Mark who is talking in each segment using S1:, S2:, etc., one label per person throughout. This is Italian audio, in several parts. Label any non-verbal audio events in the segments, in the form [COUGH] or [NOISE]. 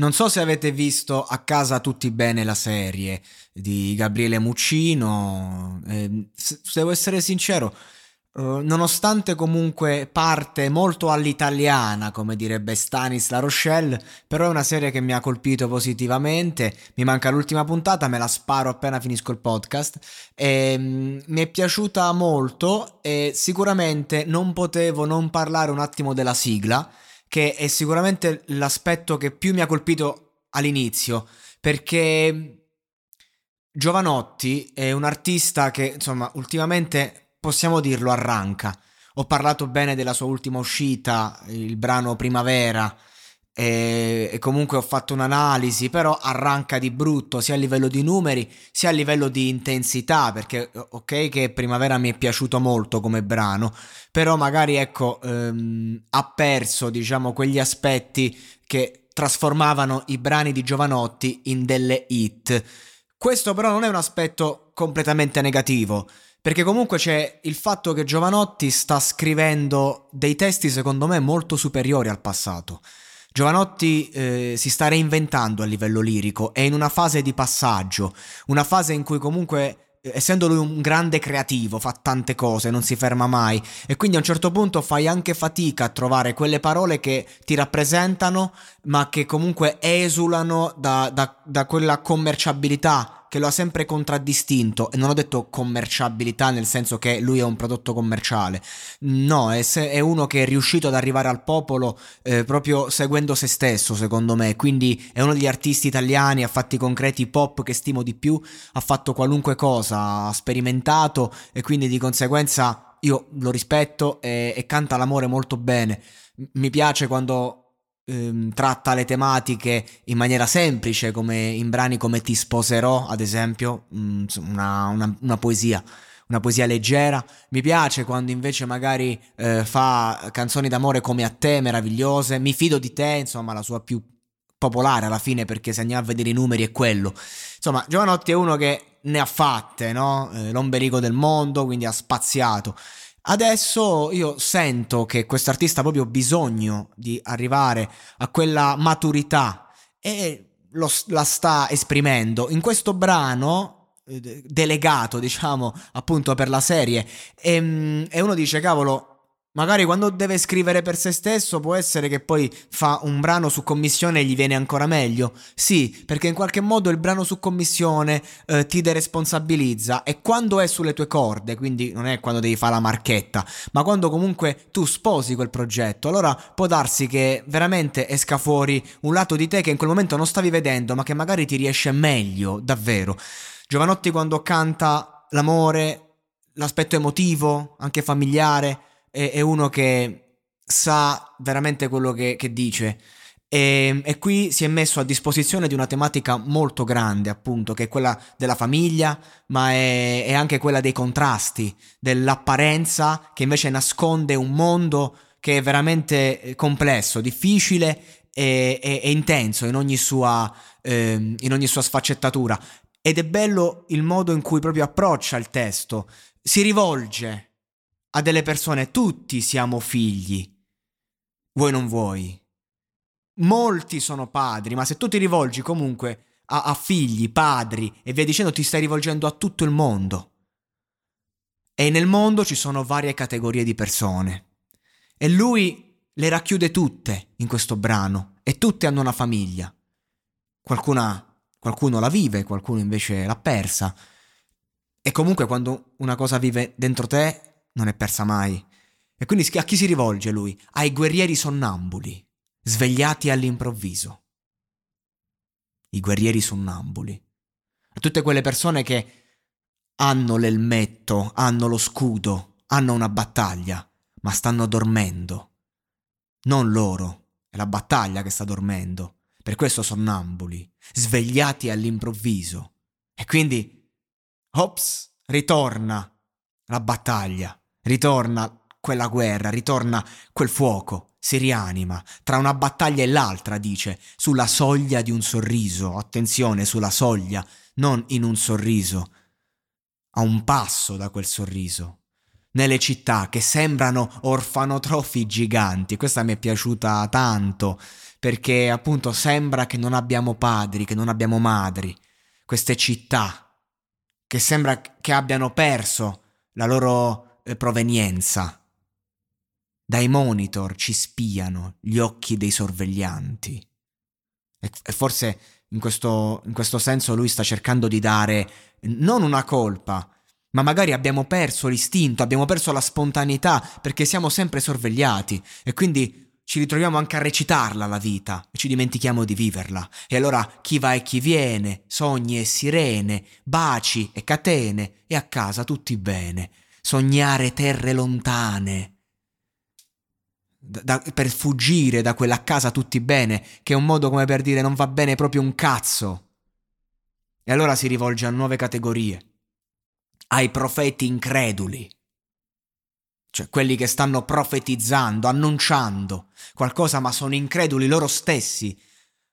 S1: Non so se avete visto a casa tutti bene la serie di Gabriele Muccino. Eh, se devo essere sincero, eh, nonostante comunque parte molto all'italiana, come direbbe Stanis La Rochelle, però è una serie che mi ha colpito positivamente. Mi manca l'ultima puntata, me la sparo appena finisco il podcast. E, um, mi è piaciuta molto e sicuramente non potevo non parlare un attimo della sigla che è sicuramente l'aspetto che più mi ha colpito all'inizio, perché Giovanotti è un artista che, insomma, ultimamente possiamo dirlo, arranca. Ho parlato bene della sua ultima uscita, il brano Primavera, e, comunque ho fatto un'analisi, però arranca di brutto sia a livello di numeri sia a livello di intensità, perché ok che Primavera mi è piaciuto molto come brano, però magari ecco ehm, ha perso diciamo quegli aspetti che trasformavano i brani di Giovanotti in delle hit. Questo però non è un aspetto completamente negativo. Perché comunque c'è il fatto che Giovanotti sta scrivendo dei testi secondo me molto superiori al passato. Giovanotti eh, si sta reinventando a livello lirico, è in una fase di passaggio, una fase in cui comunque eh, essendo lui un grande creativo, fa tante cose, non si ferma mai. E quindi a un certo punto fai anche fatica a trovare quelle parole che ti rappresentano ma che comunque esulano da, da, da quella commerciabilità che lo ha sempre contraddistinto, e non ho detto commerciabilità nel senso che lui è un prodotto commerciale, no, è, se- è uno che è riuscito ad arrivare al popolo eh, proprio seguendo se stesso, secondo me, quindi è uno degli artisti italiani, ha fatti concreti pop che stimo di più, ha fatto qualunque cosa, ha sperimentato e quindi di conseguenza io lo rispetto e, e canta l'amore molto bene. Mi piace quando ehm, tratta le tematiche in maniera semplice, come in brani come Ti sposerò, ad esempio, mh, mm, una, una, una poesia una poesia leggera. Mi piace quando invece magari eh, fa canzoni d'amore come a te, meravigliose. Mi fido di te, insomma, la sua più popolare alla fine, perché se andiamo a vedere i numeri è quello. Insomma, Giovanotti è uno che ne ha fatte, no? Eh, l'ombelico del mondo, quindi ha spaziato. Adesso io sento che questo artista ha proprio bisogno di arrivare a quella maturità e lo, la sta esprimendo. In questo brano eh, delegato, diciamo, appunto per la serie, e, ehm, e uno dice, cavolo, Magari quando deve scrivere per se stesso può essere che poi fa un brano su commissione e gli viene ancora meglio. Sì, perché in qualche modo il brano su commissione eh, ti deresponsabilizza e quando è sulle tue corde, quindi non è quando devi fare la marchetta, ma quando comunque tu sposi quel progetto, allora può darsi che veramente esca fuori un lato di te che in quel momento non stavi vedendo, ma che magari ti riesce meglio, davvero. Giovanotti quando canta l'amore, l'aspetto emotivo, anche familiare, è, è uno che sa veramente quello che, che dice. E, e, qui si è messo a disposizione di una tematica molto grande, appunto, che è quella della famiglia, ma è, è anche quella dei contrasti, dell'apparenza che invece nasconde un mondo che è veramente eh, complesso, difficile e, e, e intenso in ogni, sua, eh, in ogni sua sfaccettatura. Ed è bello il modo in cui proprio approccia il testo, si rivolge a delle persone, tutti siamo figli, vuoi non vuoi. Molti sono padri, ma se tu ti rivolgi comunque a, a figli, padri e via dicendo, ti stai rivolgendo a tutto il mondo. E nel mondo ci sono varie categorie di persone. E lui le racchiude tutte in questo brano e tutte hanno una famiglia. Qualcuna, qualcuno la vive, qualcuno invece l'ha persa. E comunque quando una cosa vive dentro te non è persa mai. E quindi a chi si rivolge lui? Ai guerrieri sonnambuli, svegliati all'improvviso. I guerrieri sonnambuli. A tutte quelle persone che hanno l'elmetto, hanno lo scudo, hanno una battaglia, ma stanno dormendo. Non loro, è la battaglia che sta dormendo per questo sonnambuli, svegliati all'improvviso. E quindi, ops, ritorna la battaglia, ritorna quella guerra, ritorna quel fuoco, si rianima tra una battaglia e l'altra, dice, sulla soglia di un sorriso, attenzione, sulla soglia, non in un sorriso, a un passo da quel sorriso. Nelle città che sembrano orfanotrofi giganti, questa mi è piaciuta tanto, perché appunto sembra che non abbiamo padri, che non abbiamo madri, queste città, che sembra che abbiano perso la loro provenienza. Dai monitor ci spiano gli occhi dei sorveglianti. E, e forse in questo, in questo senso lui sta cercando di dare non una colpa, ma magari abbiamo perso l'istinto, abbiamo perso la spontaneità perché siamo sempre sorvegliati e quindi ci ritroviamo anche a recitarla la vita e ci dimentichiamo di viverla. E allora chi va e chi viene, sogni e sirene, baci e catene e a casa tutti bene. Sognare terre lontane. Da, per fuggire da quella casa tutti bene, che è un modo come per dire non va bene proprio un cazzo. E allora si rivolge a nuove categorie, ai profeti increduli, cioè quelli che stanno profetizzando, annunciando qualcosa, ma sono increduli loro stessi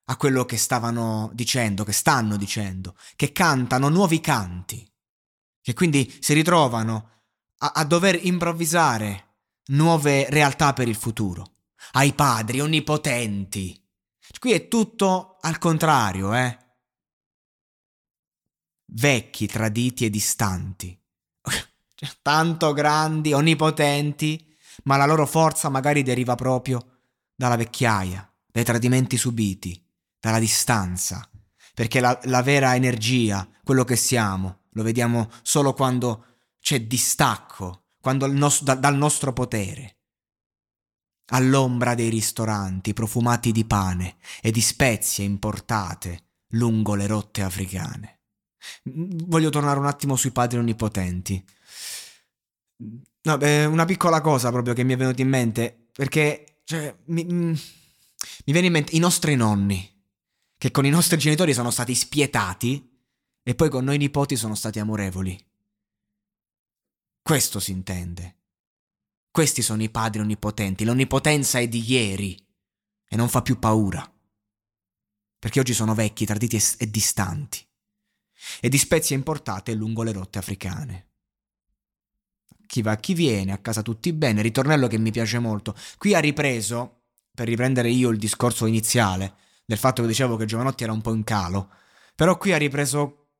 S1: a quello che stavano dicendo, che stanno dicendo, che cantano nuovi canti, che quindi si ritrovano a, a dover improvvisare nuove realtà per il futuro, ai padri onnipotenti. Qui è tutto al contrario, eh? Vecchi, traditi e distanti. [LAUGHS] Tanto grandi, onnipotenti, ma la loro forza magari deriva proprio dalla vecchiaia, dai tradimenti subiti, dalla distanza. Perché la, la vera energia, quello che siamo, lo vediamo solo quando c'è distacco nos- da- dal nostro potere. All'ombra dei ristoranti profumati di pane e di spezie importate lungo le rotte africane. Voglio tornare un attimo sui padri onnipotenti. No, beh, una piccola cosa proprio che mi è venuta in mente, perché cioè, mi, mi viene in mente i nostri nonni, che con i nostri genitori sono stati spietati e poi con noi nipoti sono stati amorevoli. Questo si intende. Questi sono i padri onnipotenti. L'onnipotenza è di ieri e non fa più paura. Perché oggi sono vecchi, traditi e, distanti. E di spezie importate lungo le rotte africane. Chi va, chi viene, a casa tutti bene. Ritornello che mi piace molto. Qui ha ripreso, per riprendere io il discorso iniziale, del fatto che dicevo che Giovanotti era un po' in calo, però qui ha ripreso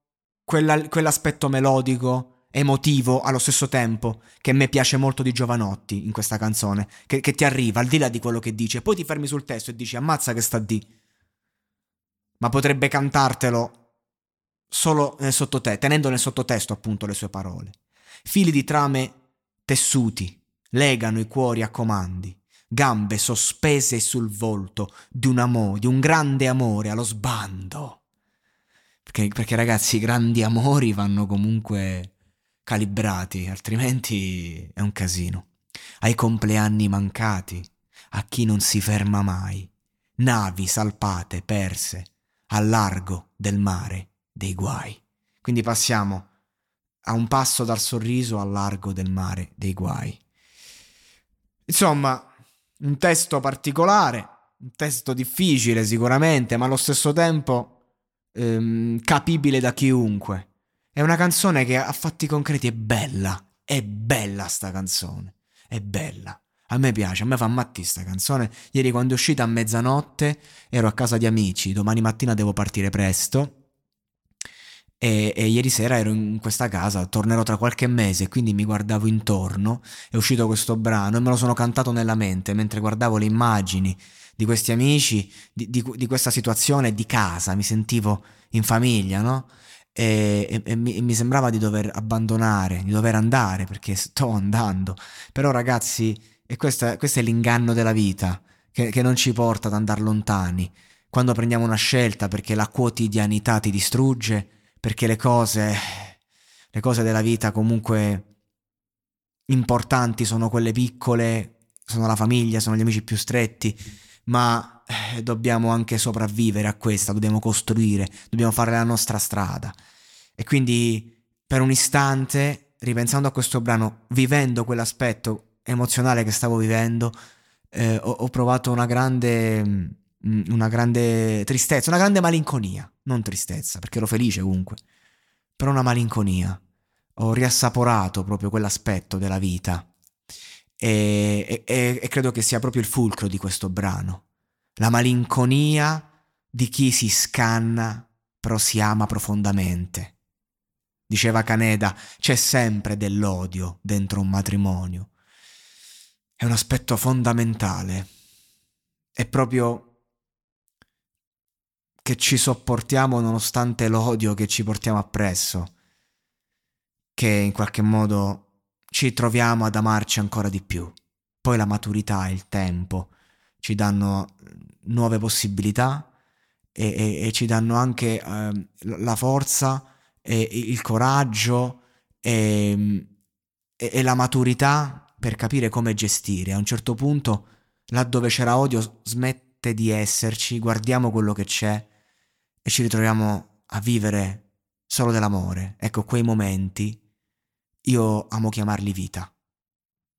S1: quella, quell'aspetto melodico emotivo allo stesso tempo che a me piace molto di Giovanotti in questa canzone, che, che, ti arriva al di là di quello che dice, poi ti fermi sul testo e dici ammazza che sta di. Ma potrebbe cantartelo solo nel sottotesto, tenendo nel sottotesto appunto le sue parole. Fili di trame tessuti legano i cuori a comandi, gambe sospese sul volto di un amore, di un grande amore allo sbando. Perché, perché ragazzi, i grandi amori vanno comunque calibrati, altrimenti è un casino. Ai compleanni mancati, a chi non si ferma mai, navi salpate, perse, al largo del mare dei guai. Quindi passiamo a un passo dal sorriso al largo del mare dei guai. Insomma, un testo particolare, un testo difficile sicuramente, ma allo stesso tempo ehm, capibile da chiunque. È una canzone che a fatti concreti è bella. È bella sta canzone. È bella. A me piace, a me fa matti sta canzone. Ieri quando è uscita a mezzanotte ero a casa di amici, domani mattina devo partire presto. E, e, ieri sera ero in questa casa, tornerò tra qualche mese, quindi mi guardavo intorno, è uscito questo brano e me lo sono cantato nella mente mentre guardavo le immagini di questi amici, di, di, di questa situazione di casa, mi sentivo in famiglia, no? E, e, e, mi, e, mi, sembrava di dover abbandonare, di dover andare perché sto andando. Però ragazzi, e questa, questo è l'inganno della vita che, che non ci porta ad andare lontani. Quando prendiamo una scelta perché la quotidianità ti distrugge, perché le cose, le cose della vita comunque importanti sono quelle piccole, sono la famiglia, sono gli amici più stretti, ma eh, dobbiamo anche sopravvivere a questa, dobbiamo costruire, dobbiamo fare la nostra strada. E quindi per un istante, ripensando a questo brano, vivendo quell'aspetto emozionale che stavo vivendo, eh, ho, ho, provato una grande, mm, una grande tristezza, una grande malinconia, non tristezza, perché ero felice comunque, però una malinconia. Ho riassaporato proprio quell'aspetto della vita e, e, e credo che sia proprio il fulcro di questo brano. La malinconia di chi si scanna però si ama profondamente. Diceva Caneda, c'è sempre dell'odio dentro un matrimonio. È un aspetto fondamentale. È proprio che ci sopportiamo nonostante l'odio che ci portiamo appresso, che in qualche modo ci troviamo ad amarci ancora di più. Poi la maturità il tempo ci danno nuove possibilità e, e, e ci danno anche eh, la forza e il coraggio e, e la maturità per capire come gestire. A un certo punto, laddove c'era odio, smette di esserci, guardiamo quello che c'è e ci ritroviamo a vivere solo dell'amore. Ecco, quei momenti io amo chiamarli vita.